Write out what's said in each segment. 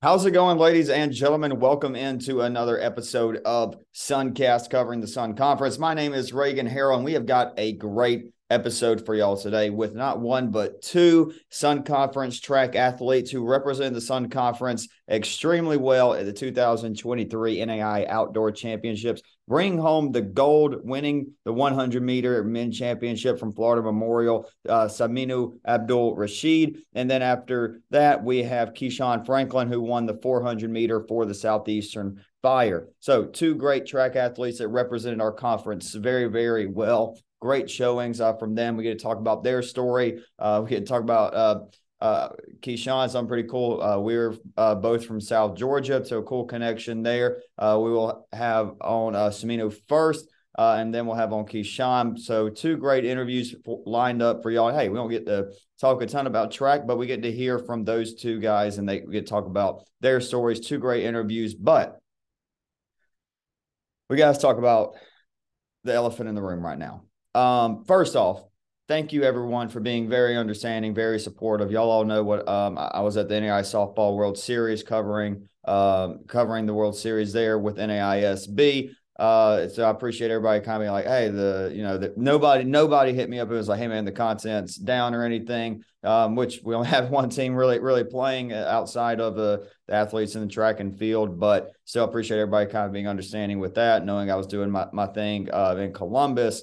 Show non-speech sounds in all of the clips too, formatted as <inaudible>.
How's it going, ladies and gentlemen? Welcome into another episode of Suncast covering the Sun Conference. My name is Reagan Harrell, and we have got a great episode for y'all today with not one but two Sun Conference track athletes who represent the Sun Conference extremely well at the 2023 NAIA Outdoor Championships bring home the gold, winning the 100 meter men championship from Florida Memorial, uh, Saminu Abdul Rasheed. And then after that, we have Keishon Franklin, who won the 400 meter for the Southeastern Fire. So, two great track athletes that represented our conference very, very well. Great showings uh, from them. We get to talk about their story. Uh, we get to talk about uh, uh, Keishon, something pretty cool. Uh, we're uh, both from South Georgia, so cool connection there. Uh, we will have on uh, Saminu first, uh, and then we'll have on Keishon. So two great interviews for, lined up for y'all. Hey, we don't get to talk a ton about track, but we get to hear from those two guys, and they get to talk about their stories. Two great interviews, but we got to talk about the elephant in the room right now. Um, first off, thank you everyone for being very understanding, very supportive. Y'all all know what um, I was at the NAIA Softball World Series covering um, covering the World Series there with NAISB. Uh, so I appreciate everybody kind of being like, hey, the you know that nobody nobody hit me up. It was like, hey man, the content's down or anything. Um, which we only <laughs> have one team really really playing outside of the, the athletes in the track and field, but still appreciate everybody kind of being understanding with that, knowing I was doing my my thing uh, in Columbus.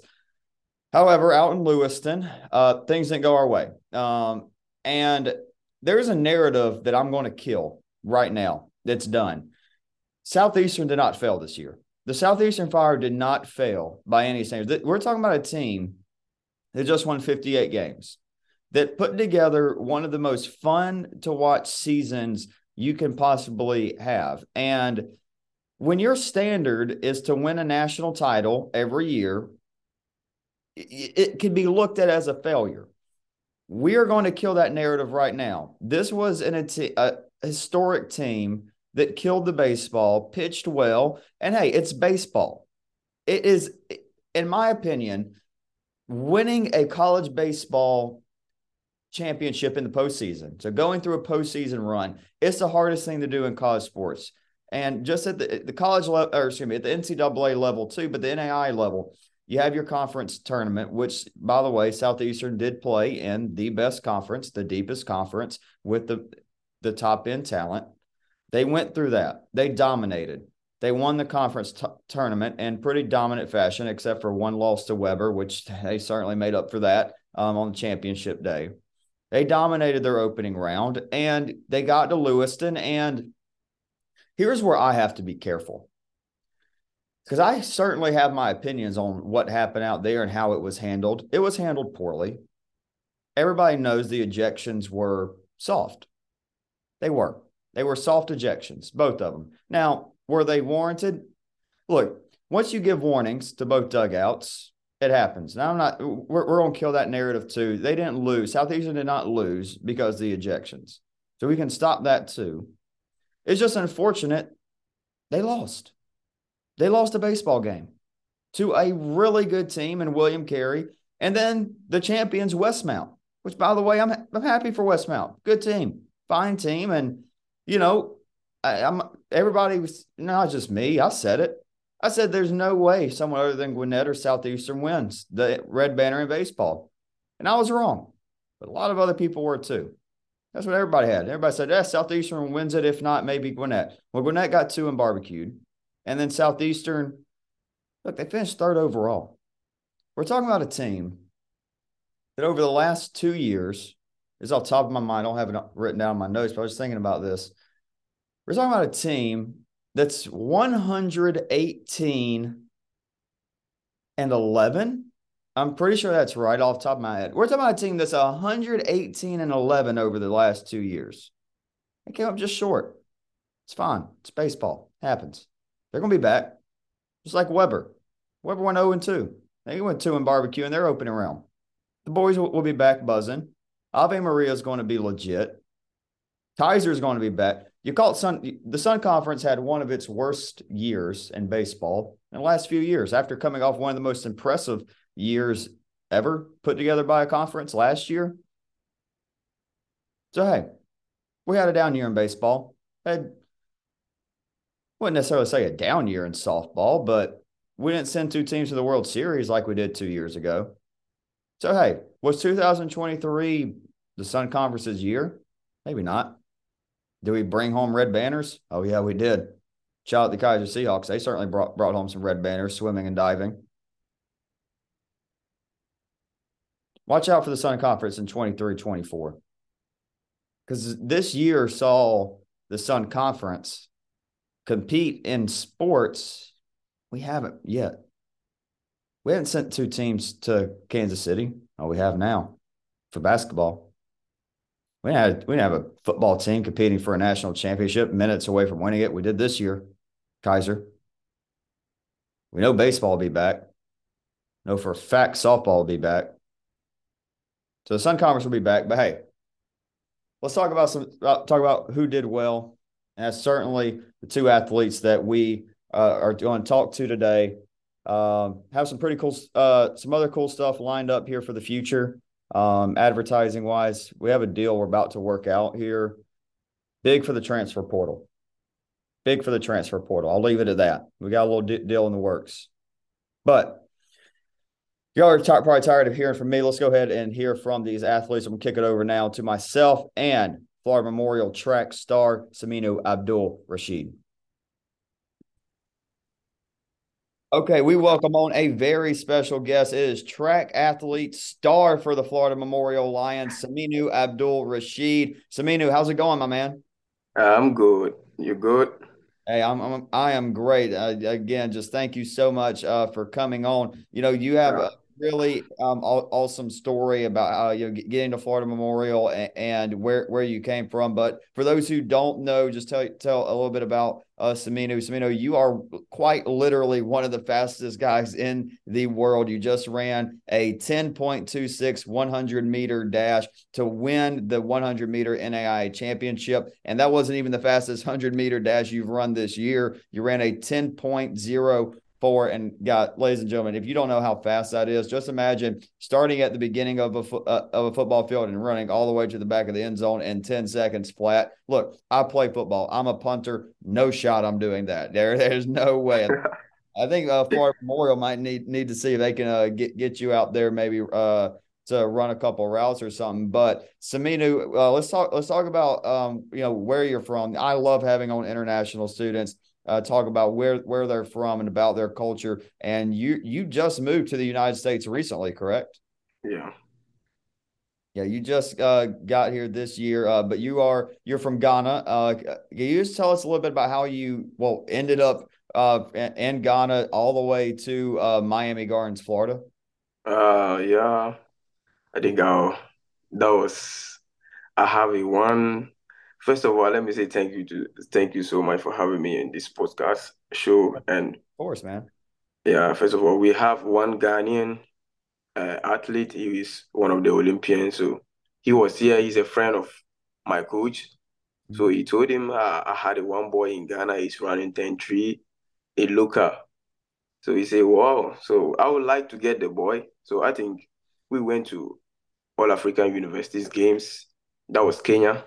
However, out in Lewiston, uh, things didn't go our way. Um, and there's a narrative that I'm going to kill right now that's done. Southeastern did not fail this year. The Southeastern Fire did not fail by any standards. We're talking about a team that just won 58 games, that put together one of the most fun to watch seasons you can possibly have. And when your standard is to win a national title every year it can be looked at as a failure. We are going to kill that narrative right now. This was an, a, a historic team that killed the baseball, pitched well, and hey, it's baseball. It is, in my opinion, winning a college baseball championship in the postseason. So going through a postseason run, it's the hardest thing to do in college sports. And just at the, the college level, or excuse me, at the NCAA level too, but the NAIA level, you have your conference tournament, which, by the way, Southeastern did play in the best conference, the deepest conference with the, the top end talent. They went through that. They dominated. They won the conference t- tournament in pretty dominant fashion, except for one loss to Webber, which they certainly made up for that um, on the championship day. They dominated their opening round and they got to Lewiston. And here's where I have to be careful because I certainly have my opinions on what happened out there and how it was handled. It was handled poorly. Everybody knows the ejections were soft. They were. They were soft ejections, both of them. Now, were they warranted? Look, once you give warnings to both dugouts, it happens. Now, I'm not, we're, we're going to kill that narrative too. They didn't lose. Southeastern did not lose because the ejections. So we can stop that too. It's just unfortunate they lost. They lost a baseball game to a really good team in William Carey, and then the champions Westmont. Which, by the way, I'm I'm happy for Westmont. Good team, fine team, and you know, I, am everybody was not just me. I said it. I said there's no way someone other than Gwinnett or Southeastern wins the Red Banner in baseball, and I was wrong. But a lot of other people were too. That's what everybody had. Everybody said, yeah, Southeastern wins it. If not, maybe Gwinnett. Well, Gwinnett got two and barbecued. And then Southeastern, look, they finished third overall. We're talking about a team that over the last two years is off top of my mind. I don't have it written down in my notes, but I was thinking about this. We're talking about a team that's 118 and 11. I'm pretty sure that's right off top of my head. We're talking about a team that's 118 and 11 over the last two years. They came up just short. It's fine. It's baseball. happens. They're going to be back, just like Webber. Webber went 0 and 2. They went 2 in barbecue in their opening round. The boys will, be back buzzing. Ave Maria is going to be legit. Keiser is going to be back. You call it Sun. The Sun Conference had one of its worst years in baseball in the last few years after coming off one of the most impressive years ever put together by a conference last year. So, hey, we had a down year in baseball. had wouldn't necessarily say a down year in softball, but we didn't send two teams to the World Series like we did two years ago. So hey, was 2023 the Sun Conference's year? Maybe not. Did we bring home red banners? Oh yeah, we did. Shout out the Keiser Seahawks. They certainly brought brought home some red banners, swimming and diving. Watch out for the Sun Conference in 23 24. Because this year saw the Sun Conference compete in sports we haven't yet. We haven't sent two teams to Kansas City. Oh, we have now for basketball. We had we didn't have a football team competing for a national championship minutes away from winning it. We did this year, Keiser. We know baseball will be back. Know for a fact softball will be back. So the Sun Conference will be back. But hey, let's talk about some talk about who did well. That's certainly the two athletes that we uh, are going to talk to today. Um, have some pretty cool, uh, some other cool stuff lined up here for the future. Um, advertising wise, we have a deal we're about to work out here. Big for the transfer portal. Big for the transfer portal. I'll leave it at that. We got a little deal in the works. But y'all are t- probably tired of hearing from me. Let's go ahead and hear from these athletes. I'm going to kick it over now to myself and Florida Memorial track star Saminu Abdul Rasheed. Okay, we welcome on a very special guest. It is track athlete, star for the Florida Memorial Lions, Saminu Abdul Rasheed. Saminu, how's it going, my man? I'm good. You good? Hey, I'm, I'm I am great. Uh, again, just thank you so much uh, for coming on. You know, you have a really um, awesome story about how you know, getting to Florida Memorial and, and, where where you came from. But for those who don't know, just tell tell a little bit about uh, Saminu. Saminu, you are quite literally one of the fastest guys in the world. You just ran a 10.26 100 meter dash to win the 100 meter NAIA championship. And that wasn't even the fastest 100 meter dash you've run this year. You ran a 10.0 four. And got, ladies and gentlemen, if you don't know how fast that is, just imagine starting at the beginning of a fo- uh, of a football field and running all the way to the back of the end zone in ten seconds flat. Look, I play football. I'm a punter. No shot. I'm doing that. There, <laughs> there's no way. I think uh, Florida Memorial might need need to see if they can uh, get get you out there maybe uh, to run a couple routes or something. But Saminu, uh, let's talk let's talk about um, you know where you're from. I love having on international students uh, talk about where where they're from and about their culture. And you you just moved to the United States recently, correct? Yeah. Yeah, you just uh, got here this year, uh, but you are you're from Ghana. Uh, can you just tell us a little bit about how you well ended up uh, in Ghana all the way to uh, Miami Gardens, Florida? Uh, yeah, I think uh, that was I have a one First of all, let me say thank you to thank you so much for having me in this podcast show. And of course, man. Yeah, first of all, we have one Ghanaian uh, athlete. He is one of the Olympians. So he was here. He's a friend of my coach. Mm-hmm. So he told him uh, I had a one boy in Ghana. He's running 10 3, a local. So he said, Wow. So I would like to get the boy. So I think we went to All African Universities games. That was Kenya.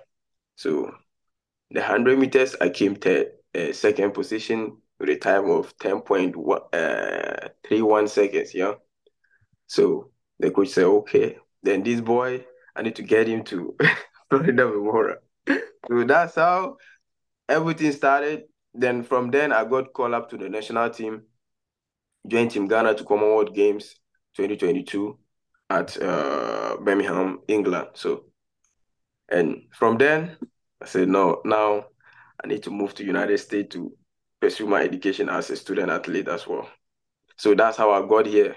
So the 100 meters, I came third, uh, second position with a time of 10.31 uh, seconds. Yeah. So the coach said, okay, then this boy, I need to get him to <laughs> Florida Memorial. so that's how everything started. Then from then, I got called up to the national team, joined Team Ghana to Commonwealth Games 2022 at uh, Birmingham, England. So and from then, I said, no, now I need to move to United States to pursue my education as a student athlete as well. So that's how I got here.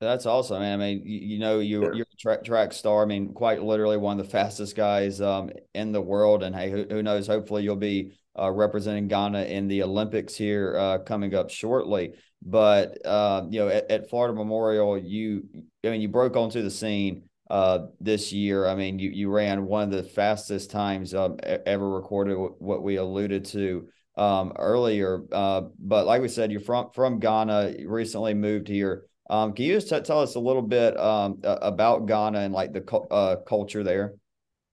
That's awesome, man. I mean, you, you know, you're, yeah. you're a track, track star. I mean, quite literally one of the fastest guys um, in the world. And hey, who, who knows? Hopefully, you'll be uh, representing Ghana in the Olympics here uh, coming up shortly. But uh, you know, at, at, Florida Memorial, you I mean, you broke onto the scene uh, this year. I mean, you you ran one of the fastest times um, ever recorded. What we alluded to um, earlier, uh, but like we said, you're from from Ghana. Recently moved here. Um, can you just t- tell us a little bit um, about Ghana and like the uh, culture there?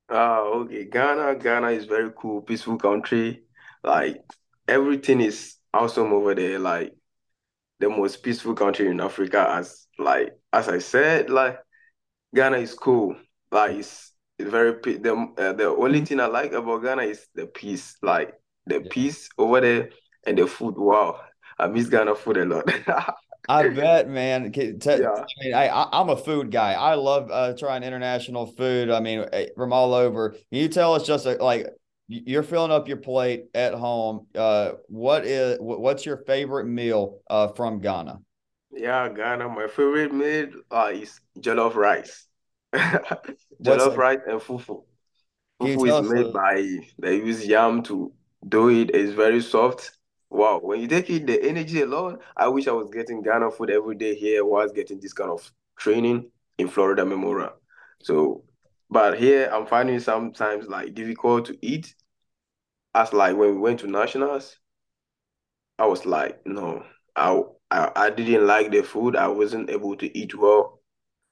Oh, okay. Ghana, Ghana is very cool, peaceful country. Like everything is awesome over there. Like the most peaceful country in Africa. As like as I said, like Ghana is cool. Like it's, very the uh, the only thing I like about Ghana is the peace. Like the Yeah. peace over there and the food. Wow, I miss Ghana food a lot. <laughs> I bet, man. T- I Yeah. mean, I, I'm a food guy. I love uh, trying international food. I mean, eh, from all over. Can you tell us just uh, like you're filling up your plate at home? Uh, what is what's your favorite meal uh, from Ghana? Yeah, Ghana, my favorite meal uh, is jollof rice. <laughs> Jollof rice and fufu. Fufu is made by they use yam to do it. It's very soft. Wow, when you take it, the energy alone, I wish I was getting Ghana food every day here. Was getting this kind of training in Florida Memorial. So, but here I'm finding sometimes like difficult to eat. As like when we went to nationals, I was like, no, I I, I didn't like the food. I wasn't able to eat well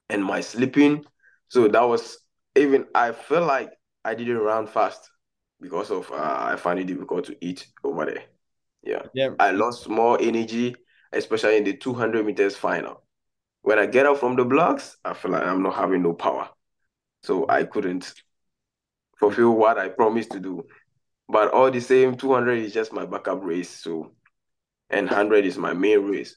and my sleeping. So that was even I felt like I didn't run fast because of uh, I find it difficult to eat over there. Yeah. yeah, I lost more energy, especially in the 200 meters final. When I get out from the blocks, I feel like I'm not having no power. So I couldn't fulfill what I promised to do. But all the same, 200 is just my backup race. So, and 100 is my main race.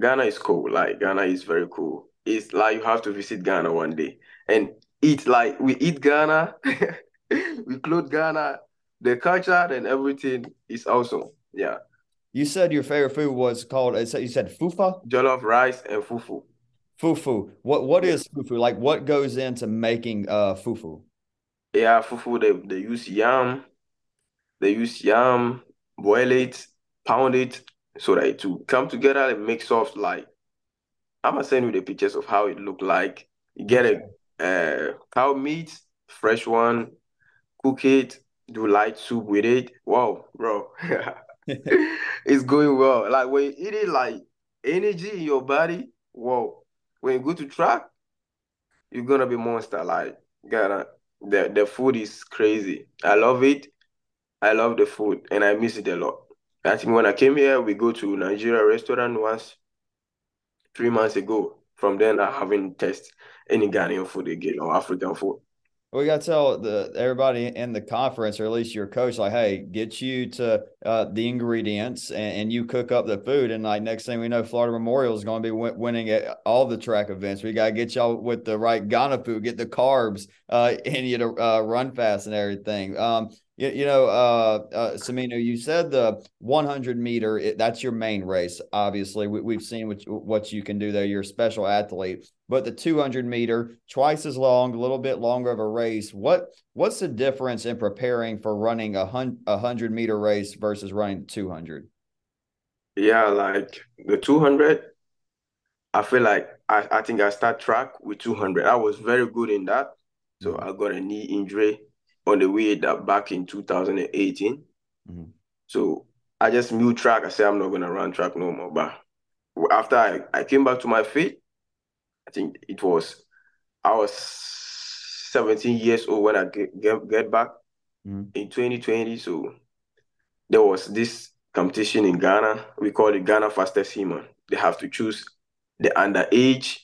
Ghana is cool. Like Ghana is very cool. It's like you have to visit Ghana one day and eat like we eat Ghana, <laughs> we clothe Ghana, the culture and everything is awesome. Yeah. you said your favorite food was called. You said fufa, Jollof rice and fufu. fufu. What what is fufu? Like what goes into making uh fufu? Yeah, fufu, they, they use yam, they use yam, boil it, pound it, so that it to come together and make soft like I'm gonna send you the pictures of how it look like. You get a uh, cow meat, fresh one, cook it, do light soup with it. Wow, bro. <laughs> It's going well. Like when you eat it, like energy in your body. Whoa. When you go to track, you're gonna be monster. Like, gotta the the food is crazy. I love it. I love the food and I miss it a lot. I think when I came here, we go to Nigeria restaurant once three months ago. From then, I haven't tasted any Ghanaian food again or African food. We got to tell the everybody in the conference, or at least your coach, like, hey, get you to uh, the ingredients and, and, you cook up the food. And like next thing we know, Florida Memorial is going to be win- winning at all the track events. We got to get y'all with the right Ghana food, get the carbs uh, in you to uh, run fast and everything. Um, you, you know, uh, uh, Saminu, you said the 100 meter, it, that's your main race. Obviously, we, we've seen what, what you can do there. You're a special athlete but the 200 meter twice as long a little bit longer of a race what what's the difference in preparing for running a 100 meter race versus running 200 yeah like the 200 i feel like i, I think i start track with 200 i was very good in that so mm-hmm. i got a knee injury on the way that back in 2018 mm-hmm. so i just mute track i said i'm not going to run track no more but after I, I came back to my feet I think it was I was 17 years old when I get get, get back mm-hmm. in 2020. So there was this competition in Ghana. We call it Ghana Fastest Human. They have to choose the underage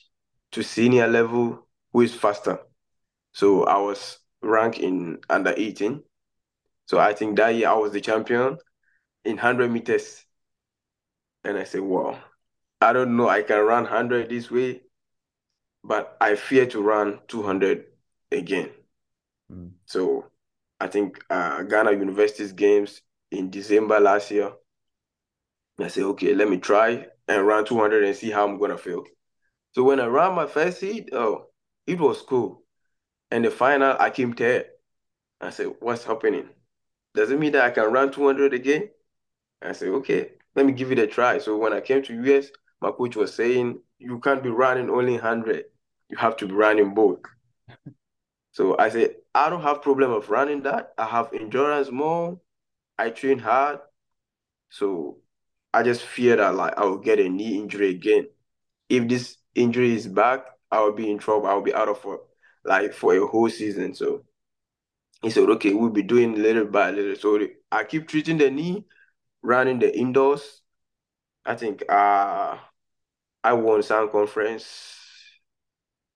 to senior level who is faster. So I was ranked in under 18. So I think that year I was the champion in 100 meters. And I said, wow, I don't know. I can run 100 this way but I fear to run 200 again. Mm. So I think uh, Ghana University's games in December last year, I said, okay, let me try and run 200 and see how I'm going to feel. So when I ran my first heat, oh, it was cool. And the final, I came third. I said, what's happening? Does it mean that I can run 200 again? I said, okay, let me give it a try. So when I came to US, my coach was saying, you can't be running only 100 you have to be running both. <laughs> so I said, I don't have problem of running that. I have endurance more. I train hard. So I just fear that like I will get a knee injury again. If this injury is back, I will be in trouble. I will be out of like for a whole season. So he said, okay, we'll be doing little by little. So I keep treating the knee, running the indoors. I think uh I won some conference,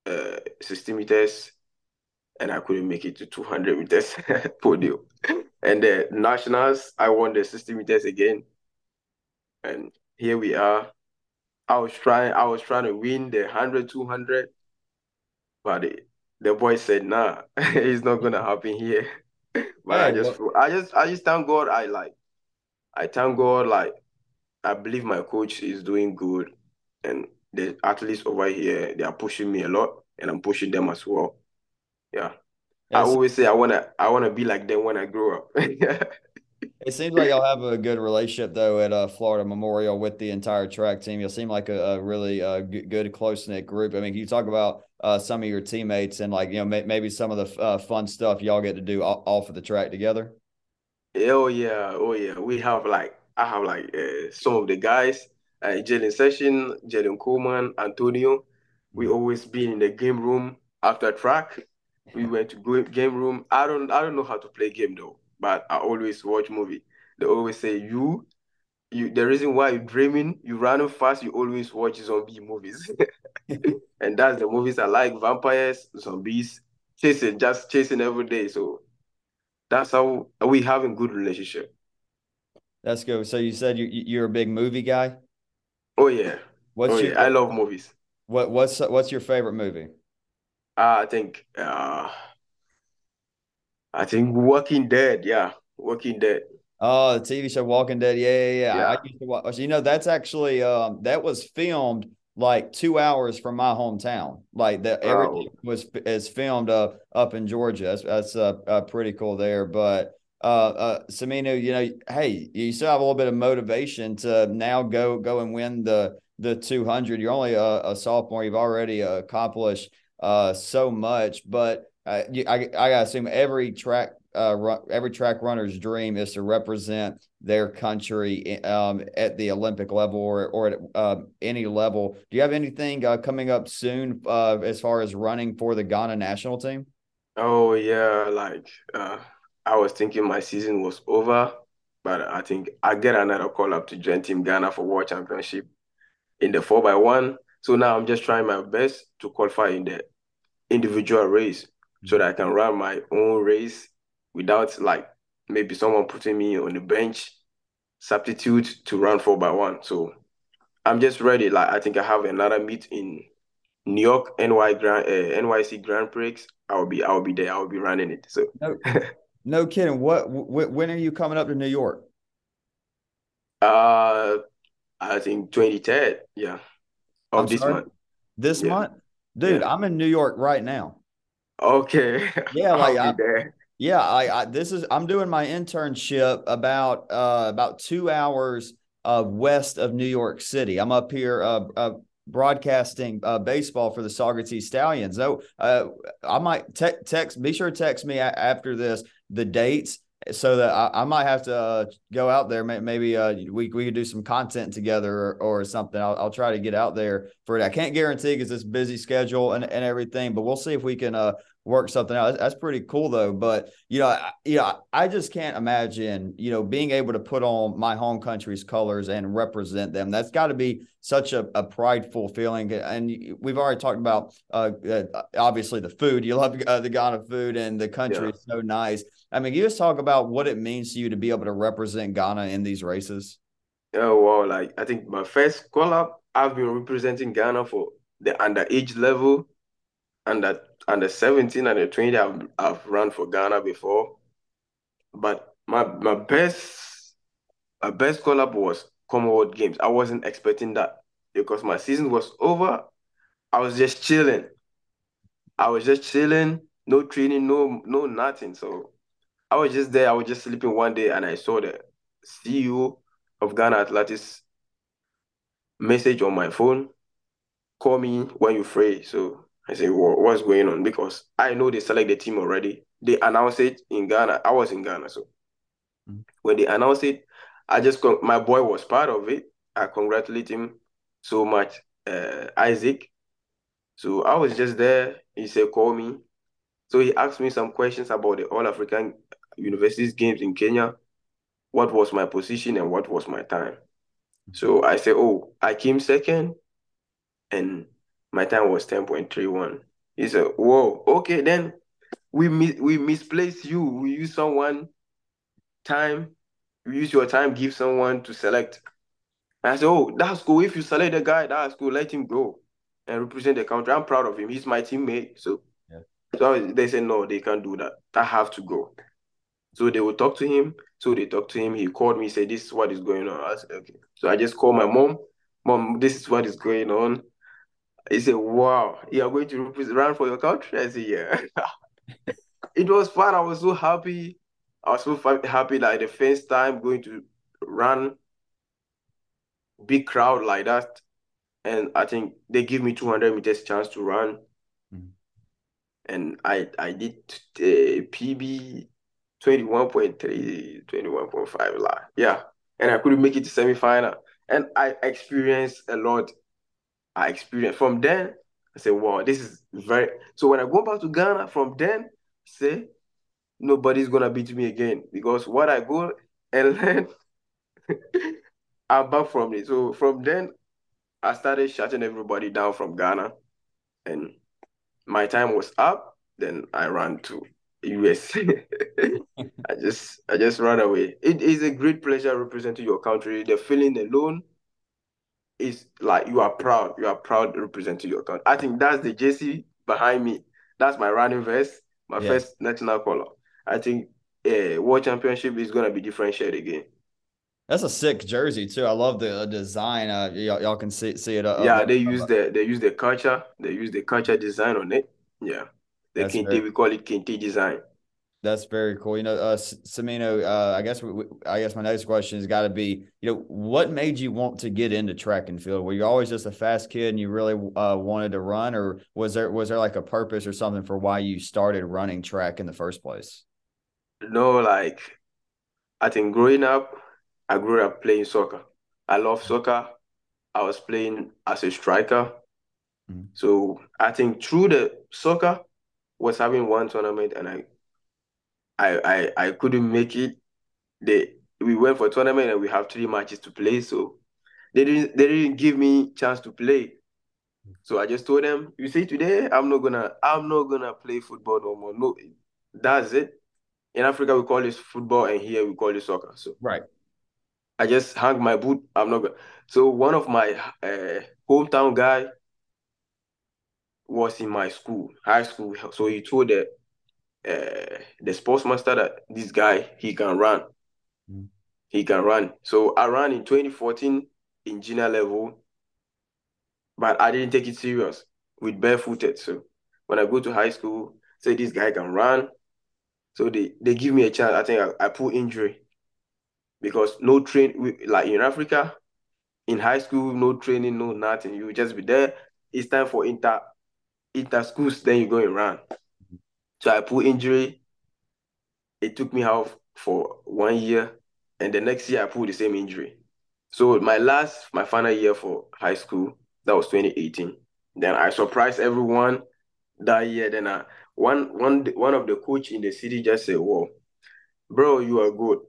uh 60 meters, and I couldn't make it to 200 meters <laughs> podium. And the nationals, I won the 60 meters again. And here we are. I was trying, I was trying to win the 100, 200, but it, the boy said, nah, <laughs> it's not gonna happen here. <laughs> But I just, well, I just, I just thank God. I like, I thank God. Like, I believe my coach is doing good, and the athletes over here, they are pushing me a lot, and I'm pushing them as well. Yeah, I always say I wanna, I wanna be like them when I grow up. <laughs> it seems like y'all have a good relationship though at uh, Florida Memorial with the entire track team. You seem like a, a really uh, good, good close knit group. I mean, you talk about uh, some of your teammates and like you know may, maybe some of the uh, fun stuff y'all get to do off, off of the track together. Oh yeah, oh yeah. We have like I have like uh, some of the guys, uh, Jalen Session, Jalen Coleman, Antonio. We always been in the game room after track. We went to game room. I don't I don't know how to play game though, but I always watch movie. They always say you you the reason why you're dreaming, you running fast, you always watch zombie movies. <laughs> And that's the movies I like, vampires, zombies, chasing, just chasing every day. So that's how we having good relationship. That's good. So you said you you're a big movie guy. Oh yeah. Oh What's your yeah. I love movies. what what's what's your favorite movie? Uh, I think uh I think Walking Dead, yeah. Walking Dead. Oh, the TV show Walking Dead. Yeah, yeah, yeah. I used to watch. You know, that's actually um that was filmed like two hours from my hometown. Like that everything Wow. was is filmed uh, up in Georgia. That's that's uh, uh pretty cool there. But uh uh Saminu, you know, hey, you still have a little bit of motivation to now go go and win the the 200. You're only a, a sophomore. You've already accomplished uh so much, but uh, I I gotta assume every track uh, run, every track runner's dream is to represent their country um, at the Olympic level or or at uh, any level. Do you have anything uh, coming up soon uh, as far as running for the Ghana national team? Oh yeah, like uh I was thinking my season was over, but I think I get another call up to join Team Ghana for World Championship in the four by one. So now I'm just trying my best to qualify in the individual race so that I can run my own race without like maybe someone putting me on the bench substitute to run four by one. So I'm just ready. Like I think I have another meet in New York NY Grand uh, NYC Grand Prix. I'll be I'll be there. I'll be running it. So No, <laughs> no kidding. What? Wh- when are you coming up to New York? uh I think 23rd, yeah, I'm of this sorry, month. this Yeah, month, dude. yeah. I'm in New York right now. Okay. <laughs> Yeah, like I, there. Yeah, I, I this is I'm doing my internship about uh about two hours uh west of New York City. I'm up here uh, uh broadcasting uh baseball for the Saugerties Stallions. So uh I might te- text be sure to text me a- after this the dates so that I, I might have to uh, go out there. Maybe uh we we could do some content together or, or something. I'll, I'll try to get out there for it. I can't guarantee because it's busy schedule and, and everything, but we'll see if we can uh work something out. That's, pretty cool though. But you know, I, you know, I just can't imagine you know being able to put on my home country's colors and represent them. That's got to be such a, a prideful feeling. And we've already talked about uh, uh, obviously the food. You love uh, the Ghana food, and the country Yeah. is so nice. I mean, you just talk about what it means to you to be able to represent Ghana in these races? Oh wow, like I think my first call up, I've been representing Ghana for the underage level, under under 17 and the 20. I've I've run for Ghana before. But my my best my best call up was Commonwealth Games. I wasn't expecting that because my season was over. I was just chilling. I was just chilling, no training, no no nothing. So I was just there. I was just sleeping one day and I saw the CEO of Ghana Athletics message on my phone. Call me when you're free. So I said, "Wha- what's going on? Because I know they select the team already. They announced it in Ghana. I was in Ghana. So Mhm. when they announced it, I just, con- my boy was part of it. I congratulate him so much, uh, Isaac. So I was just there. He said, call me. So he asked me some questions about the All African Universities games in Kenya. What was my position and what was my time? So I said, oh, I came second and my time was 10.31. He said, whoa, okay, then we mi- we misplace you. We use someone time, we use your time, give someone to select. And I said, oh, that's cool. If you select a guy, that's cool. Let him go and represent the country. I'm proud of him. He's my teammate. So, yeah. so they said, no, they can't do that. I have to go. So they will talk to him. So they talked to him. He called me, said, This is what is going on. I said, Okay. So I just called my mom. Mom, this is what is going on. He said, Wow, you are going to run for your country? I said, Yeah. <laughs> it was fun. I was so happy. I was so happy like the first time going to run big crowd like that. And I think they give me 200 meters chance to run. Mm-hmm. And I I did uh, PB 21.3, 21.5 la. Yeah. And I couldn't make it to semi-final. And I experienced a lot. I experienced from then. I said, wow, this is very so when I go back to Ghana from then, say nobody's gonna beat me again. Because what I go and <laughs> learn, I'm back from it. So from then I started shutting everybody down from Ghana. And my time was up. Then I ran to US. <laughs> I just I just ran away. It is a great pleasure representing your country. The feeling alone is like you are proud. You are proud representing your country. I think that's the jersey behind me. That's my running vest, my yeah. first national color. I think uh, World Championship is gonna be differentiated again. That's a sick jersey too. I love the design. Uh, y'all, y'all can see see it. Uh, yeah, they use the they use the culture. They use the culture design on it. Yeah. The That's Kente, very, we call it Kente design. That's very cool. You know, uh, Saminu, uh, I guess we, I guess my next question has got to be, you know, what made you want to get into track and field? Were you always just a fast kid and you really uh, wanted to run, or was there was there like a purpose or something for why you started running track in the first place? No, like I think growing up, I grew up playing soccer. I love soccer. I was playing as a striker. Mm-hmm. So I think through the soccer, was having one tournament and I I I, I couldn't make it. They we went for a tournament and we have three matches to play. So they didn't they didn't give me chance to play. So I just told them, you see, today I'm not gonna I'm not gonna play football no more. No, that's it. In Africa we call this football and here we call it soccer. So right. I just hung my boot. I'm not gonna. So one of my uh, hometown guy was in my school, high school. So he told the uh, the sportsmaster that this guy he can run. Mm. He can run. So I ran in 2014 in junior level, but I didn't take it serious with barefooted. So when I go to high school, say this guy can run. So they, they give me a chance. I think I, I pull injury because no train like in Africa, in high school, no training, no nothing. You just be there. It's time for inter inter schools, then you go and run. So I pull injury. It took me out for one year, and the next year I pulled the same injury. So my last, my final year for high school, that was 2018. Then I surprised everyone that year. Then I, one one one of the coach in the city just said, "Whoa, bro, you are good.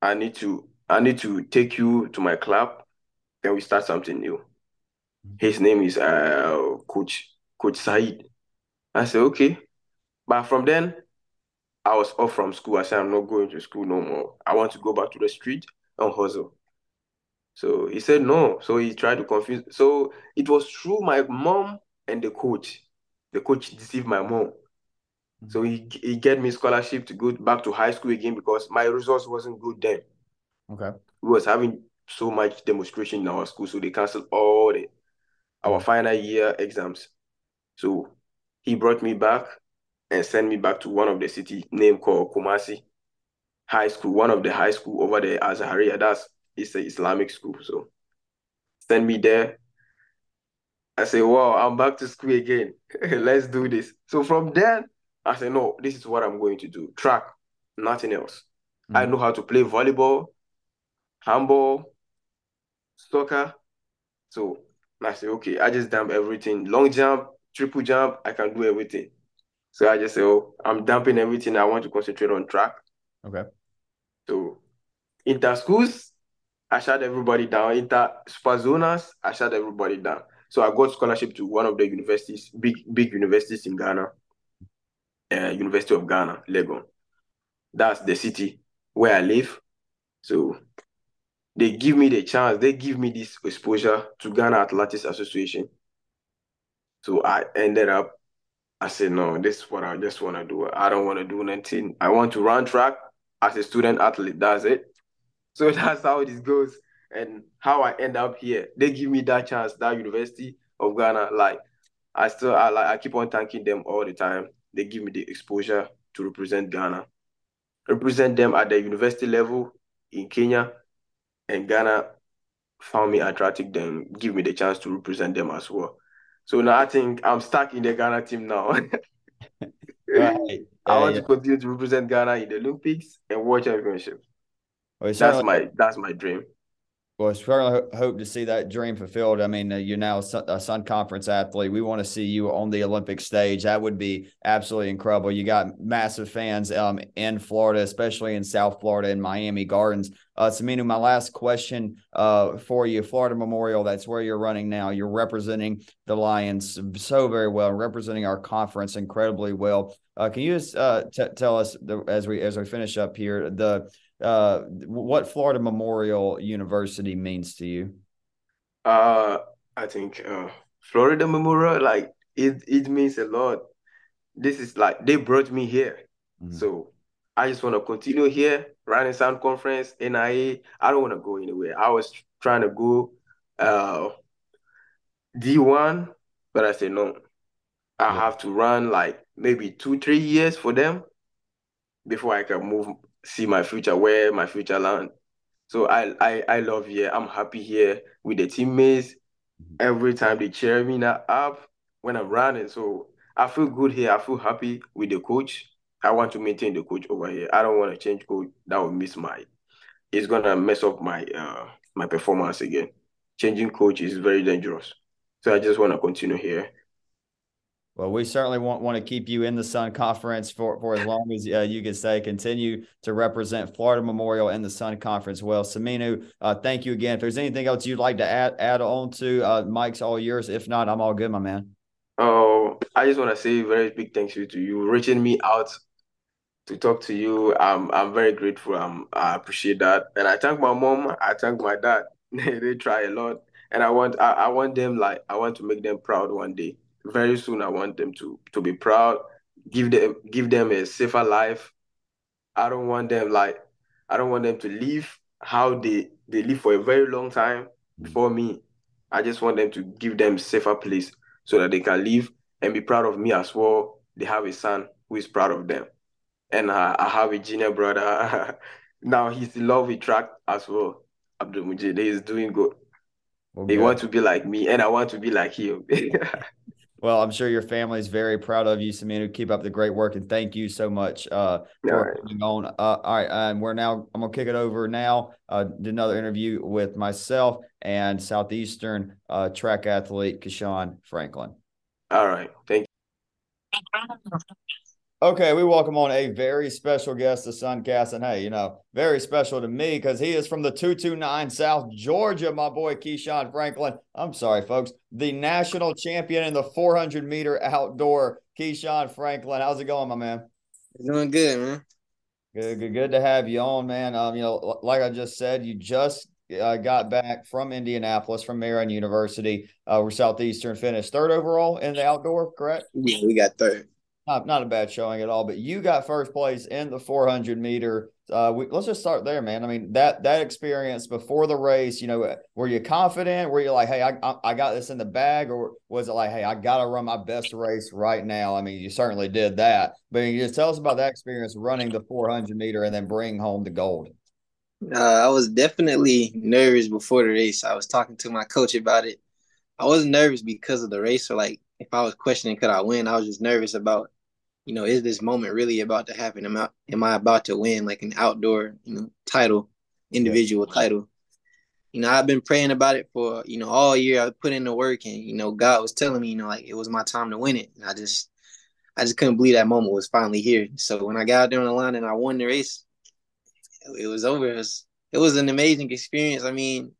I need to I need to take you to my club. Then we start something new." His name is uh, Coach Coach Said. I said, okay. But from then, I was off from school. I said, I'm not going to school no more. I want to go back to the street and hustle. So he said no. So he tried to confuse. So it was through my mom and the coach. The coach deceived my mom. So he he get me scholarship to go back to high school again because my results wasn't good then. Okay. We was having so much demonstration in our school, so they canceled all the our mm-hmm. final year exams. So he brought me back and sent me back to one of the city name called Kumasi High School, one of the high school over there, Azahariya. That's it's an Islamic school. So send me there. I say, wow, I'm back to school again. <laughs> Let's do this. So from then, I said, no, this is what I'm going to do. Track, nothing else. Mm-hmm. I know how to play volleyball, handball, soccer. So I said, okay, I just dump everything. Long jump, triple jump, I can do everything. So I just say, oh, I'm dumping everything. I want to concentrate on track. Okay. So inter schools, I shut everybody down. Inter super zonas, I shut everybody down. So I got scholarship to one of the universities, big big universities in Ghana, uh, University of Ghana, Legon. That's the city where I live. So they give me the chance, they give me this exposure to Ghana Athletics Association. So I ended up, I said, no, this is what I just want to do. I don't want to do anything. I want to run track as a student athlete. That's it. So <laughs> that's how this goes and how I end up here. They give me that chance, that University of Ghana. Like I still I like I keep on thanking them all the time. They give me the exposure to represent Ghana. Represent them at the university level in Kenya and Ghana found me attractive, then give me the chance to represent them as well. So now I think I'm stuck in the Ghana team now. <laughs> right. I want yeah. to continue to represent Ghana in the Olympics and World Championships. Well, that's my that's my dream. Well, certainly hope to see that dream fulfilled. I mean, uh, you're now a Sun Conference athlete. We want to see you on the Olympic stage. That would be absolutely incredible. You got massive fans um, in Florida, especially in South Florida and Miami Gardens. Uh, Saminu, my last question uh, for you Florida Memorial, that's where you're running now. You're representing the Lions so very well, representing our conference incredibly well. Uh, can you just uh, t- tell us the, as we as we finish up here the uh, what Florida Memorial University means to you? Uh, I think uh, Florida Memorial, like it, it means a lot. This is like they brought me here, mm-hmm. so I just want to continue here, running Sun Conference, NAIA. I don't want to go anywhere. I was trying to go uh, D1, but I said no. I yeah. have to run like maybe two, three years for them before I can move see my future, where my future land. So I I I love here. I'm happy here with the teammates. Every time they cheer me up when I'm running. So I feel good here. I feel happy with the coach. I want to maintain the coach over here. I don't want to change coach. That will miss my it's gonna mess up my uh my performance again. Changing coach is very dangerous. So I just want to continue here well, we certainly want, want to keep you in the Sun Conference for, for as long as uh, you can say. Continue to represent Florida Memorial in the Sun Conference. Well, Saminu, uh, thank you again. If there's anything else you'd like to add add on to, uh, Mike's all yours. If not, I'm all good, my man. Oh, I just want to say very big thank you to you reaching me out to talk to you. I'm I'm very grateful. Um, I appreciate that, and I thank my mom. I thank my dad. <laughs> they try a lot, and I want I, I want them like I want to make them proud one day very soon I want them to to be proud, give them give them a safer life. I don't want them like I don't want them to live how they they live for a very long time before me. I just want them to give them safer place so that they can live and be proud of me as well. They have a son who is proud of them. And I, I have a junior brother. <laughs> now he's in love with track as well. Abdul Mujid. He is doing good. Okay. He wants to be like me and I want to be like him. <laughs> Well, I'm sure your family is very proud of you, Saminu. Keep up the great work, and thank you so much uh, for coming on. Uh, all right, and we're now. I'm gonna kick it over now. Uh, did another interview with myself and Southeastern uh, track athlete Keishon Franklin. All right, thank you. Okay, we welcome on a very special guest to Suncast. And hey, you know, very special to me because he is from the 229 South Georgia, my boy Keishon Franklin. I'm sorry, folks. The national champion in the 400 meter outdoor, Keishon Franklin. How's it going, my man? Doing good, man. Good, good, good to have you on, man. Um, you know, like I just said, you just uh, got back from Indianapolis from Marian University, uh, where Southeastern finished third overall in the outdoor, correct? Yeah, we got third not, not a bad showing at all. But you got first place in the 400 meter. Uh, we, let's just start there, man. I mean that that experience before the race. You know, were you confident? Were you like, hey, I I got this in the bag, or was it like, hey, I got to run my best race right now? I mean, you certainly did that. But you just tell us about that experience running the 400 meter and then bring home the gold. Uh, I was definitely nervous before the race. I was talking to my coach about it. I wasn't nervous because of the race or like if I was questioning could I win, I was just nervous about, you know, is this moment really about to happen? Am I am I about to win like an outdoor, you know, title, individual yeah. title? You know, I've been praying about it for, you know, all year. I put in the work and, you know, God was telling me, you know, like it was my time to win it. And I just I just couldn't believe that moment was finally here. So when I got out there on the line and I won the race, it was over. It was, it was an amazing experience. I mean,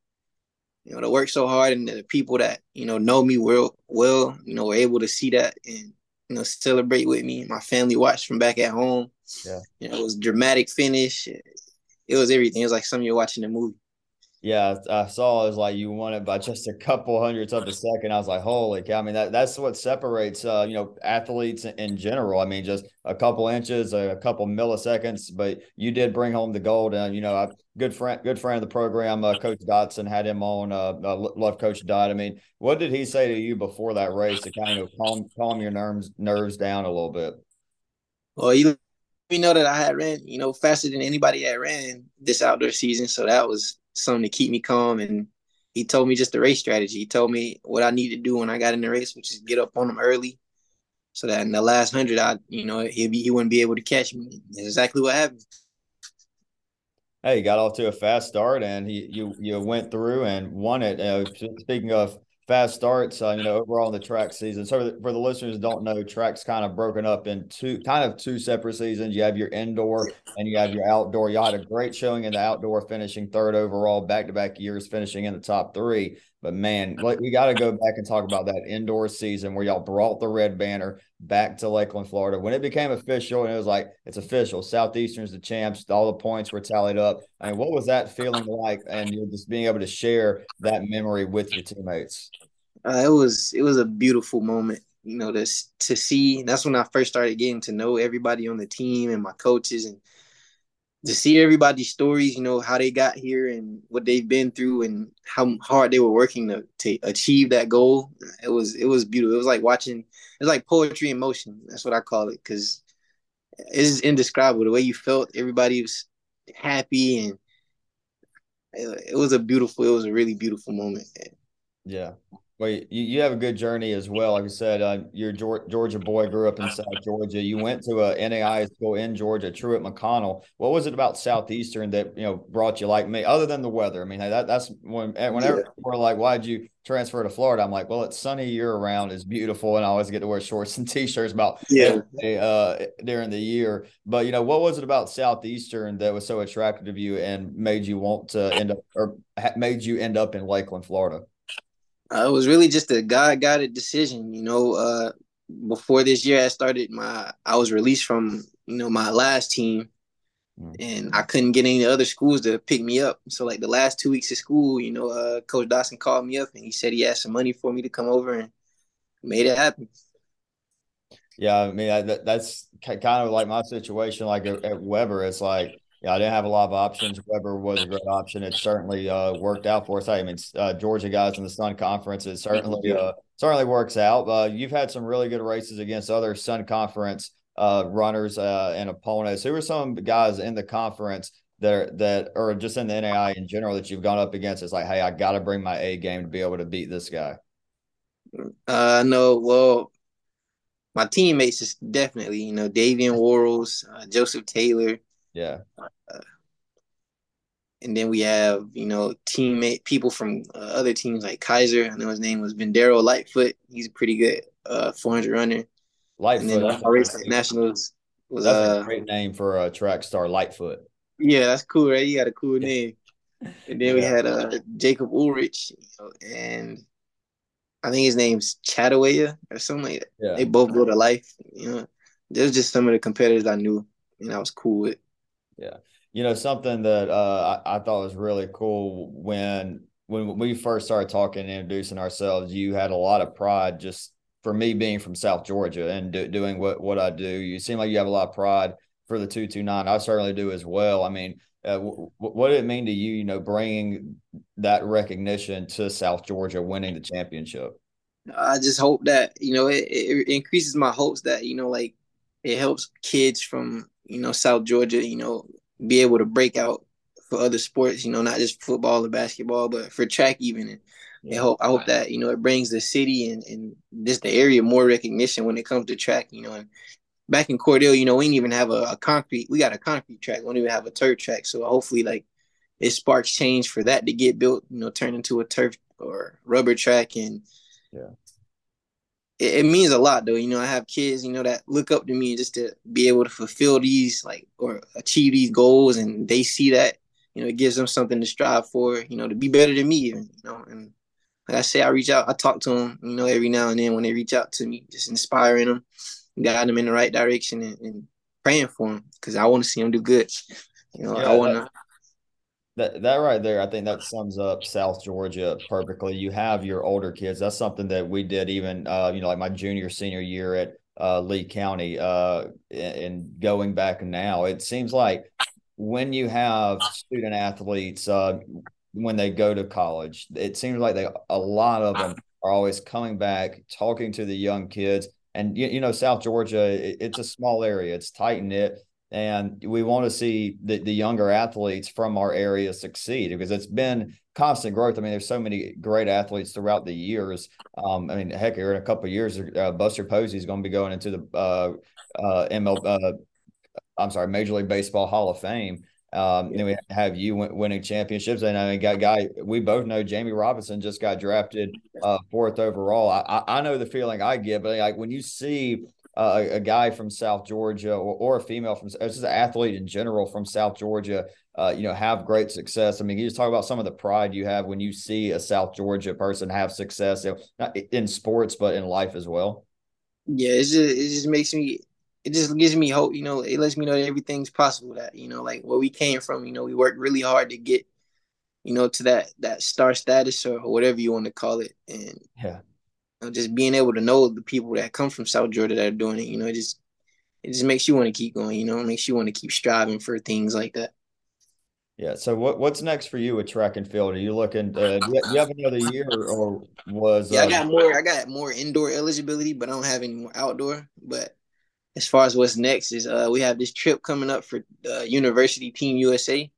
you know, to work so hard and the people that, you know, know me well, well, you know, were able to see that and, you know, celebrate with me. My family watched from back at home. Yeah. You know, it was dramatic finish. It was everything. It was like something you're watching a movie. Yeah, I saw it was like you won it by just a couple hundredths of a second. I was like, holy cow. I mean, that, that's what separates, uh, you know, athletes in general. I mean, just a couple inches, a couple milliseconds, but you did bring home the gold. And, you know, a good friend, good friend of the program, uh, Coach Dotson had him on, uh, uh, love Coach Dot. I mean, what did he say to you before that race to kind of calm, calm your nerves, nerves down a little bit? Well, you we know that I had ran, you know, faster than anybody had ran this outdoor season. So that was something to keep me calm. And he told me just the race strategy. He told me what I need to do when I got in the race, which is get up on him early, so that in the last hundred, I, you know, he he wouldn't be able to catch me. That's exactly what happened. Hey, he got off to a fast start, and he you you went through and won it. Uh, speaking of fast starts, uh, you know, overall in the track season. So for the, for the listeners don't know, track's kind of broken up into kind of two separate seasons. You have your indoor and you have your outdoor. You had a great showing in the outdoor, finishing third overall, back to back years, finishing in the top three. But man, we got to go back and talk about that indoor season where y'all brought the red banner back to Lakeland, Florida. When it became official, and it was like it's official, Southeastern's the champs. All the points were tallied up. I mean, what was that feeling like? And you're just being able to share that memory with your teammates. Uh, it was it was a beautiful moment, you know, to to see. That's when I first started getting to know everybody on the team and my coaches and to see everybody's stories, you know, how they got here and what they've been through and how hard they were working to, to achieve that goal. It was it was beautiful. It was like watching it was like poetry in motion. That's what I call it because it's indescribable the way you felt. Everybody was happy and it, it was a beautiful. It was a really beautiful moment. Yeah, well, you, you have a good journey as well. Like I said, uh, you're a Georgia boy, grew up in <laughs> South Georgia. You went to a NAIA school in Georgia, Truett McConnell. What was it about Southeastern that you know brought you like me, other than the weather? I mean, that that's when eh, whenever yeah. we're like, why'd you transfer to Florida? I'm like, well, it's sunny year round, it's beautiful, and I always get to wear shorts and <laughs> t-shirts about yeah uh, during the year. But you know, what was it about Southeastern that was so attractive to you and made you want to end up or made you end up in Lakeland, Florida? Uh, it was really just a God guided decision. You know, uh, before this year I started, my I was released from you know my last team, mm. and I couldn't get any other schools to pick me up. So like the last two weeks of school, you know, uh, Coach Dotson called me up and he said he had some money for me to come over and made it happen. Yeah, I mean that, that's kind of like my situation. Like at, Webber, it's like yeah, I didn't have a lot of options. Webber was a great option. It certainly uh, worked out for us. I mean, uh, Georgia guys in the Sun Conference, it certainly uh, certainly works out. Uh, you've had some really good races against other Sun Conference uh, runners uh, and opponents. Who are some guys in the conference that are, that or just in the NAIA in general that you've gone up against? It's like, hey, I got to bring my A game to be able to beat this guy. Uh, no, well, my teammates is definitely you know Davian Worrells, Joseph Taylor. Yeah. Uh, and then we have, you know, teammate people from uh, other teams like Keiser. I know his name was Vendero Lightfoot. He's a pretty good uh, 400 runner. Lightfoot. And then our race nationals was that's uh, a great name for a track star, Lightfoot. Yeah, that's cool, right? You got a cool name. And then we had uh, Jacob Ulrich, you know, and I think his name's Chatawaya or something like that. Yeah. They both go to life. You know, there's just some of the competitors I knew and I was cool with. Yeah. You know, something that uh, I, I thought was really cool when when we first started talking and introducing ourselves, you had a lot of pride just for me being from South Georgia and do, doing what, what I do. You seem like you have a lot of pride for the 229. I certainly do as well. I mean, uh, w- what did it mean to you, you know, bringing that recognition to South Georgia, winning the championship? I just hope that, you know, it, it increases my hopes that, you know, like it helps kids from you know, South Georgia, you know, be able to break out for other sports, you know, not just football or basketball, but for track even. And yeah. I hope I hope that, you know, it brings the city and, and just the area more recognition when it comes to track, you know. And back in Cordele, you know, we didn't even have a, a concrete, we got a concrete track, we don't even have a turf track. So hopefully like it sparks change for that to get built, you know, turn into a turf or rubber track and yeah it, it, means a lot though. You know, I have kids, you know, that look up to me just to be able to fulfill these like or achieve these goals, and they see that. You know, it gives them something to strive for. You know, to be better than me, even. You know, and like I say, I reach out, I talk to them. You know, every now and then when they reach out to me, just inspiring them, guiding them in the right direction, and, and praying for them because I want to see them do good. You know, yeah, I want to that that right there, I think that sums up South Georgia perfectly. You have your older kids. That's something that we did even uh, you know, like my junior senior year at uh, Lee County. Uh, and going back now, it seems like when you have student athletes uh, when they go to college, it seems like they a lot of them are always coming back, talking to the young kids. And you, you know, South Georgia, it, it's a small area. It's tight knit and we want to see the, the younger athletes from our area succeed because it's been constant growth. I mean, there's so many great athletes throughout the years. Um, I mean, heck, here in a couple years, uh, Buster Posey is going to be going into the uh, uh, ML, uh, I'm sorry, Major League Baseball Hall of Fame. Um. Then we have you win, winning championships, and I mean, got guy we both know Jamie Robinson just got drafted uh, fourth overall. I, I know the feeling I get, but like when you see uh, a guy from South Georgia or, or a female from just an athlete in general from South Georgia, uh, you know, have great success. I mean, you just talk about some of the pride you have when you see a South Georgia person have success, you know, not in sports but in life as well. Yeah, it just it just makes me it just gives me hope. You know, it lets me know that everything's possible. That you know, like where we came from. You know, we worked really hard to get, you know, to that that star status or whatever you want to call it. And yeah, know, just being able to know the people that come from South Georgia that are doing it, you know, it just it just makes you want to keep going, you know, it makes you want to keep striving for things like that. Yeah. So what what's next for you with track and field? Are you looking? Uh, do, you, have another year, or was? Yeah, uh, I got more. I got more indoor eligibility, but I don't have any more outdoor. But as far as what's next is, uh, we have this trip coming up for uh, University Team USA.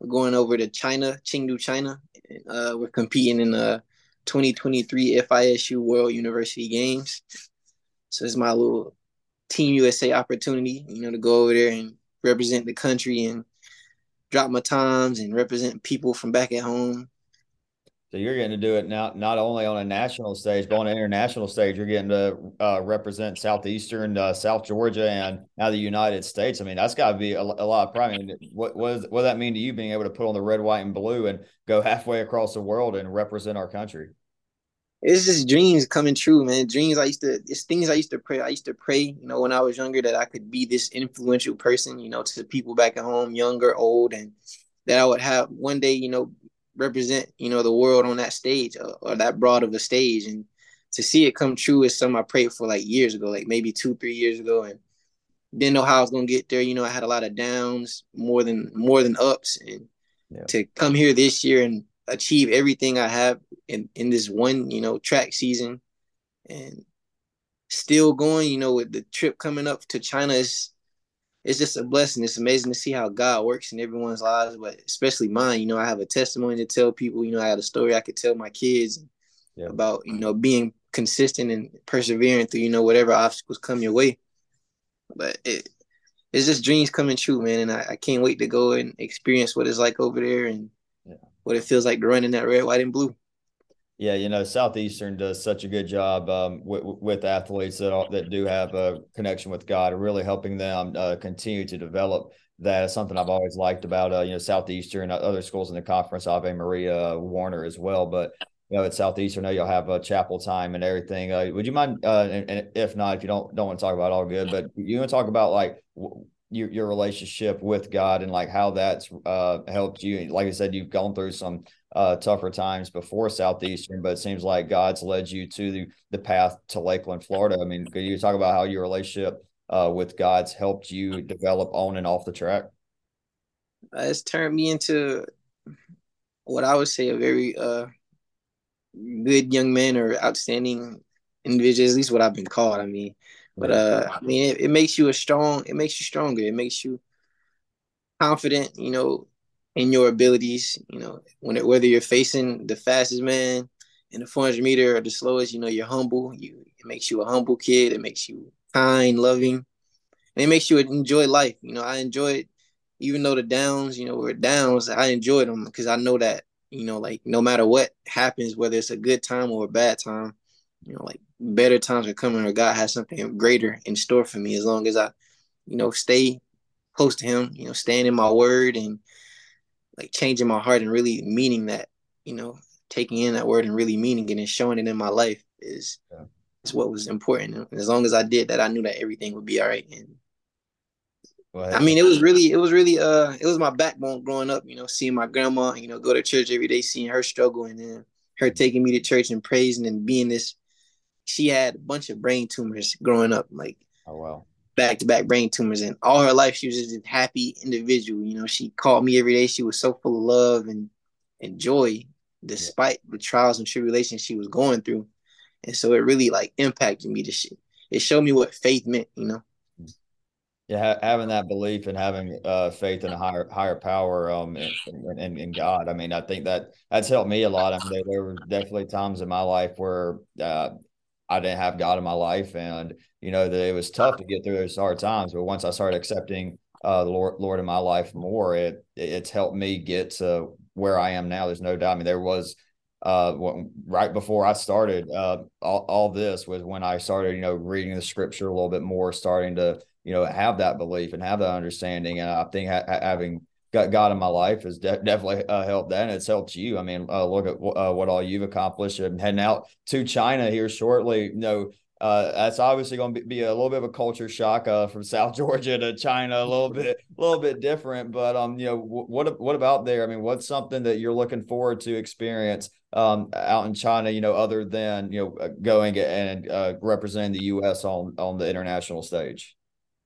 We're going over to China, Chengdu, China. Uh, we're competing in uh 2023 FISU World University Games. So it's my little Team USA opportunity, you know, to go over there and represent the country and drop my times and represent people from back at home. So you're getting to do it now, not only on a national stage, but on an international stage. You're getting to uh, represent southeastern uh, South Georgia and now the United States. I mean, that's got to be a, a, lot of pride. I mean, what what, is, what does that mean to you being able to put on the red, white, and blue and go halfway across the world and represent our country? It's just dreams coming true, man. Dreams I used to, it's things I used to pray. I used to pray, you know, when I was younger, that I could be this influential person, you know, to the people back at home, younger, old, and that I would have one day, you know, represent you know the world on that stage or, or, that broad of a stage. And to see it come true is something i prayed for like years ago like maybe two three years ago. And didn't know how i was going to get there. You know i had a lot of downs more than more than ups. And yeah. to come here this year and achieve everything i have in in this one you know track season and still going you know with the trip coming up to china is it's just a blessing. It's amazing to see how God works in everyone's lives, but especially mine. You know, I have a testimony to tell people. You know, I had a story I could tell my kids yeah. about you know being consistent and persevering through you know whatever obstacles come your way. But it it's just dreams coming true, man, and I, I can't wait to go and experience what it's like over there and yeah. what it feels like to run in that red, white, and blue. Yeah, you know, Southeastern does such a good job um, with, with athletes that that do have a connection with God, really helping them uh, continue to develop. That is something I've always liked about uh, you know Southeastern, other schools in the conference, Ave Maria, Warner as well. But you know, at Southeastern, know you'll have a chapel time and everything. Uh, would you mind? Uh, and, and, if not, if you don't don't want to talk about all good, but you want to talk about like your your relationship with God and like how that's uh, helped you. Like I said, you've gone through some uh, tougher times before Southeastern, but it seems like God's led you to the, the path to Lakeland, Florida. I mean, could you talk about how your relationship uh, with God's helped you develop on and off the track? Uh, it's turned me into what I would say a very uh, good young man or outstanding individual, at least what I've been called. I mean, but uh, I mean, it, it makes you a strong. It makes you stronger. It makes you confident. You know, in your abilities. You know, when it, whether you're facing the fastest man in the 400 meter or the slowest, you know, you're humble. You it makes you a humble kid. It makes you kind, loving, and it makes you enjoy life. You know, I enjoy it, even though the downs, you know, were downs. I enjoyed them because I know that you know, like no matter what happens, whether it's a good time or a bad time, you know, like better times are coming or God has something greater in store for me as long as I, you know, stay close to him, you know, staying in my word and like changing my heart and really meaning that, you know, taking in that word and really meaning it and showing it in my life is yeah. is what was important. And as long as I did that, I knew that everything would be all right. And I mean, it was really, it was really, uh, it was my backbone growing up. You know, seeing my grandma, you know, go to church every day, seeing her struggle, and then her taking me to church and praising and being this. She had a bunch of brain tumors growing up, like oh wow, back to back brain tumors, and all her life she was just a happy individual. You know, she called me every day. She was so full of love and and joy, despite yeah. the trials and tribulations she was going through, and so it really like impacted me. To shit, it showed me what faith meant. You know yeah, having that belief and having uh, faith in a higher higher power um in, in, God. I mean, I think that that's helped me a lot. I mean, there, there were definitely times in my life where uh, I didn't have God in my life, and you know that it was tough to get through those hard times. But once I started accepting uh, the Lord Lord in my life more, it it's helped me get to where I am now. There's no doubt. I mean, there was uh right before I started uh all, all this was when I started you know reading the scripture a little bit more starting to you know, have that belief and have that understanding. And I think ha- having got God in my life has de- definitely uh, helped that. And it's helped you. I mean, uh, look at w- uh, what all you've accomplished and heading out to China here shortly. You know, uh, that's obviously going to be, be, a little bit of a culture shock uh, from <laughs> South Georgia to China, a little bit, a little bit different. But um, you know, w- what what about there? I mean, what's something that you're looking forward to experience um out in China? You know, other than you know uh, going and representing the U.S. on on the international stage.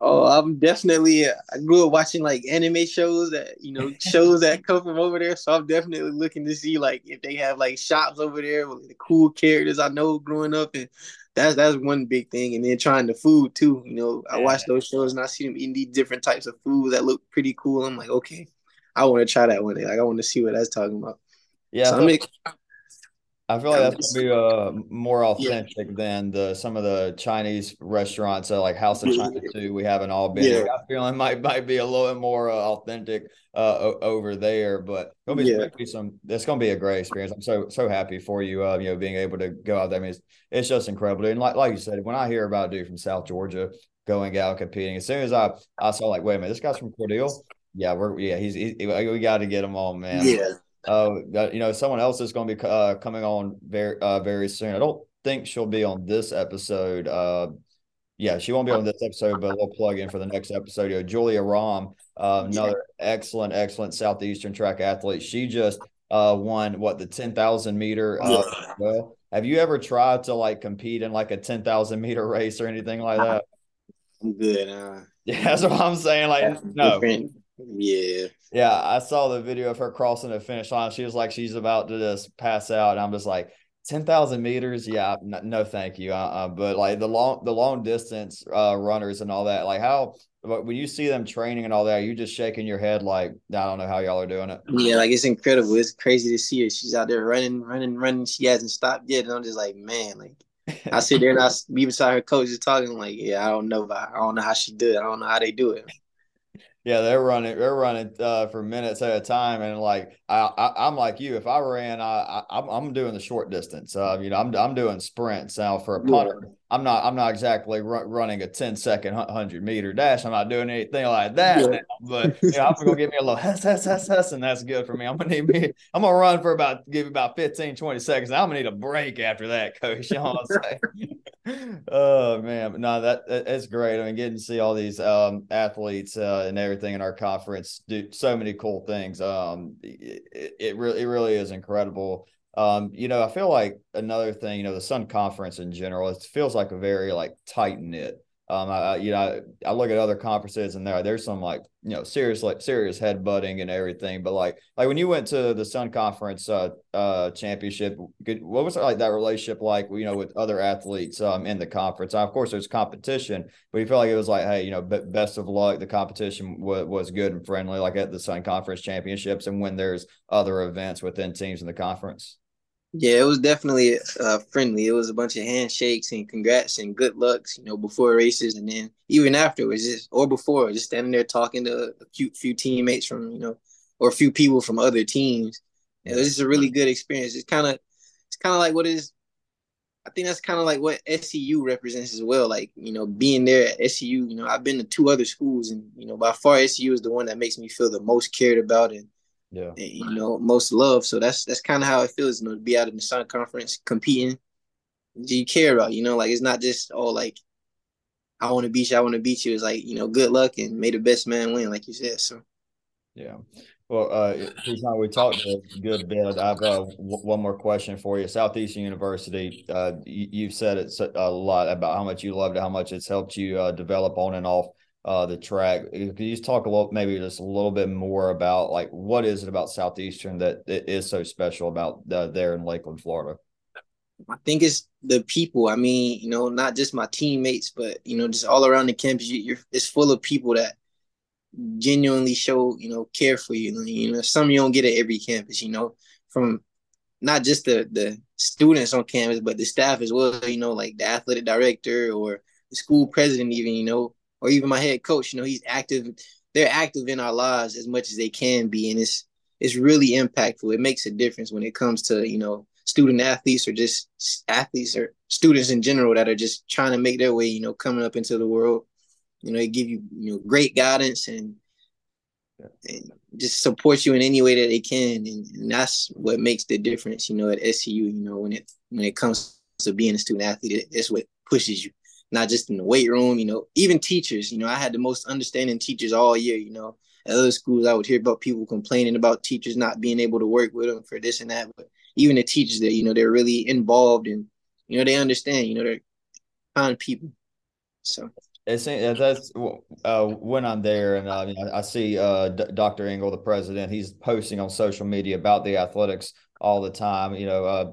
Oh, I'm definitely. I grew up watching like anime shows that you know <laughs> shows that come from over there. So I'm definitely looking to see like if they have like shops over there with the cool characters I know growing up, and that's that's one big thing. And then trying the food too. You know, I watch those shows and I see them eating these different types of food that look pretty cool. I'm like, okay, I want to try that one day. Like I want to see what that's talking about. Yeah, so I'm, I feel like that's gonna be uh, more authentic yeah. than the some of the Chinese restaurants, uh, like House of China too. We have in Albany. Yeah. I feel it might might be a little bit more uh, authentic uh, over there, but it'll be, yeah. be some. It's gonna be a great experience. I'm so so happy for you. Uh, you know, being able to go out there. I mean, it's, it's just incredible. And like like you said, when I hear about a dude from South Georgia going out competing, as soon as I I saw like, wait a minute, this guy's from Cordele. Yeah, we're yeah, he's he, we got to get him on, man. Yeah uh, you know, someone else is going to be uh, coming on very uh, very soon. I don't think she'll be on this episode. Uh, yeah, she won't be on this episode, but we'll plug in for the next episode. You know, Julia Rahm, uh, another excellent, excellent southeastern track athlete. She just uh, won what the ten thousand meter. Uh, well, have you ever tried to like compete in like a ten thousand meter race or anything like that? I'm good. Uh, <laughs> yeah, that's what I'm saying. Like, no. Different yeah. Yeah, I saw the video of her crossing the finish line. She was like, she's about to just pass out. And I'm just like, 10,000 meters. Yeah, no, no thank you. Uh-uh. But like the long, the long distance uh, runners and all that, like how, when you see them training and all that, you just shaking your head like, I don't know how y'all are doing it. Yeah, like it's incredible. It's crazy to see her. She's out there running, running, running. She hasn't stopped yet. And I'm just like, man, like, I sit there and I be beside her coach just talking like, yeah, I don't know, about, I don't know how she did. it. I don't know how they do it yeah, they're running. They're running uh, for minutes at a time, and like I, I, am like you. If I ran, I, I, I'm doing the short distance. Uh, you know, I'm, I'm doing sprints now for a punter. I'm not, I'm not exactly run, running a 10 second hundred meter dash. I'm not doing anything like that. Yeah. But you know, I'm gonna give me a little <laughs> hess, hess, hess, hess, and that's good for me. I'm gonna need me. I'm gonna run for about give about 15, 20 seconds. I'm gonna need a break after that, coach. You know what I'm <laughs> saying? oh man, no, that that's great. I mean, getting to see all these um, athletes uh, and everything in our conference do so many cool things. Um, it, it really, it really is incredible. Um, you know, I feel like another thing, you know, the Sun Conference in general, it feels like a very like tight knit. Um, I, you know, I, look at other conferences and there, there's some like, you know, serious, like serious headbutting and everything. But like, like when you went to the Sun Conference uh, uh, championship, what was like that relationship like, you know, with other athletes um, in the conference? Now, of course, there's competition, but you feel like it was like, hey, you know, best of luck. The competition was, was good and friendly, like at the Sun Conference championships, and when there's other events within teams in the conference. Yeah, it was definitely uh, friendly. It was a bunch of handshakes and congrats and good lucks, you know, before races and then even afterwards, just or before, just standing there talking to a few, few teammates from, you know, or a few people from other teams. It was just a really good experience. It's kind of, it's kind of like what is, I think that's kind of like what SEU represents as well. Like, you know, being there at SEU, you know, I've been to two other schools and, you know, by far SEU is the one that makes me feel the most cared about and, yeah, and, you know, most love. So that's that's kind of how it feels, you know, to be out in the Sun Conference competing. Do you care about, you know, like it's not just all like I want to beat you, I want to beat you. It's like, you know, good luck and may the best man win, like you said. So yeah. Well, uh, he's not, we talked a good bit. I've uh, one more question for you. Southeastern University, uh, you, have said it a lot about how much you loved it, how much it's helped you uh, develop on and off uh, the track. Could you just talk a little, maybe just a little bit more about like what is it about Southeastern that is so special about uh, there in Lakeland, Florida? I think it's the people. I mean, you know, not just my teammates, but you know, just all around the campus. You, are it's full of people that genuinely show you know care for you. You know, some you don't get at every campus. You know, from not just the the students on campus, but the staff as well. You know, like the athletic director or the school president, even you know, or even my head coach. You know, he's active. They're active in our lives as much as they can be, and it's it's really impactful. It makes a difference when it comes to you know student athletes or just athletes or students in general that are just trying to make their way. You know, coming up into the world you know, they give you you know great guidance and, and just support you in any way that they can, and, and, that's what makes the difference. You know, at SEU, you know, when it when it comes to being a student athlete, that's what pushes you. Not just in the weight room, you know, even teachers. You know, I had the most understanding teachers all year. You know, at other schools, I would hear about people complaining about teachers not being able to work with them for this and that. But even the teachers that you know, they're really involved and you know they understand. You know, they're kind people. So it's that's uh, when I'm there, and uh, I see uh, D- Dr. Ingle, the president. He's posting on social media about the athletics all the time. You know, uh,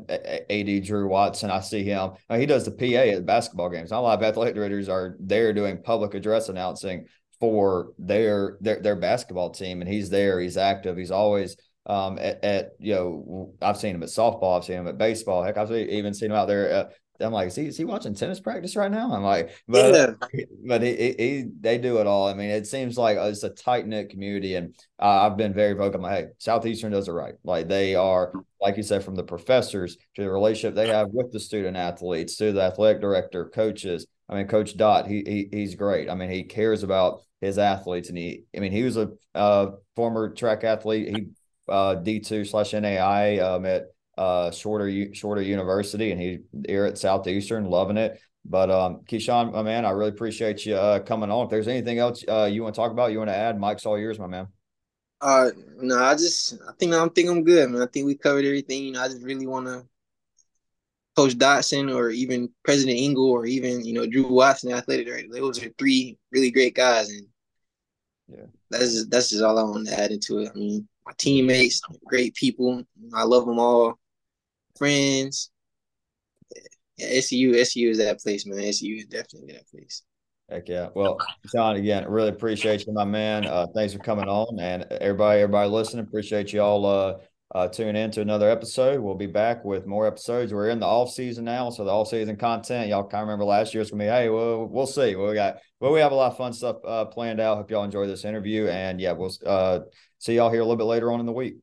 AD Drew Watson. I see him. he does the PA at basketball games. A lot of athletic directors are there doing public address announcing for their their their basketball team, and he's there. He's active. He's always um, at, at, you know I've seen him at softball, I've seen him at baseball. Heck, I've even seen him out there I'm like, is he, is he watching tennis practice right now? I'm like, but yeah. but he, he, he, they do it all. I mean, it seems like it's a tight knit community, and uh, I've been very vocal. My hey, Southeastern does it right. Like they are, like you said, from the professors to the relationship they have with the student athletes to the athletic director, coaches. I mean, Coach Dot, he, he he's great. I mean, he cares about his athletes, and he, I mean, he was a uh, former track athlete. He uh, D two slash NAIA um, at uh, shorter shorter university, and he here at Southeastern, loving it. But um, Keishon, my man, I really appreciate you uh, coming on. If there's anything else uh, you want to talk about, you want to add, Mike's all yours, my man. Uh, no, I just I think I'm think I'm good, man. I think we covered everything. You know, I just really want to Coach Dotson or even President Ingle or even you know Drew Watson, athletic director. Those are three really great guys, and yeah, that's just, that's just all I want to add into it. I mean, my teammates, great people. I love them all friends. Yeah, SU, SU is that place, man. SU is definitely that place. Heck yeah. Well, John, again, really appreciate you, my man. Uh, thanks for coming on. And everybody, everybody listening, appreciate you all uh, uh, tuning in to another episode. We'll be back with more episodes. We're in the off season now, so the off season content. Y'all kind of remember last year it's gonna be. Hey, well, we'll see. Well, we got well, we have a lot of fun stuff uh, planned out. Hope y'all enjoy this interview, and yeah, we'll uh, see y'all here a little bit later on in the week.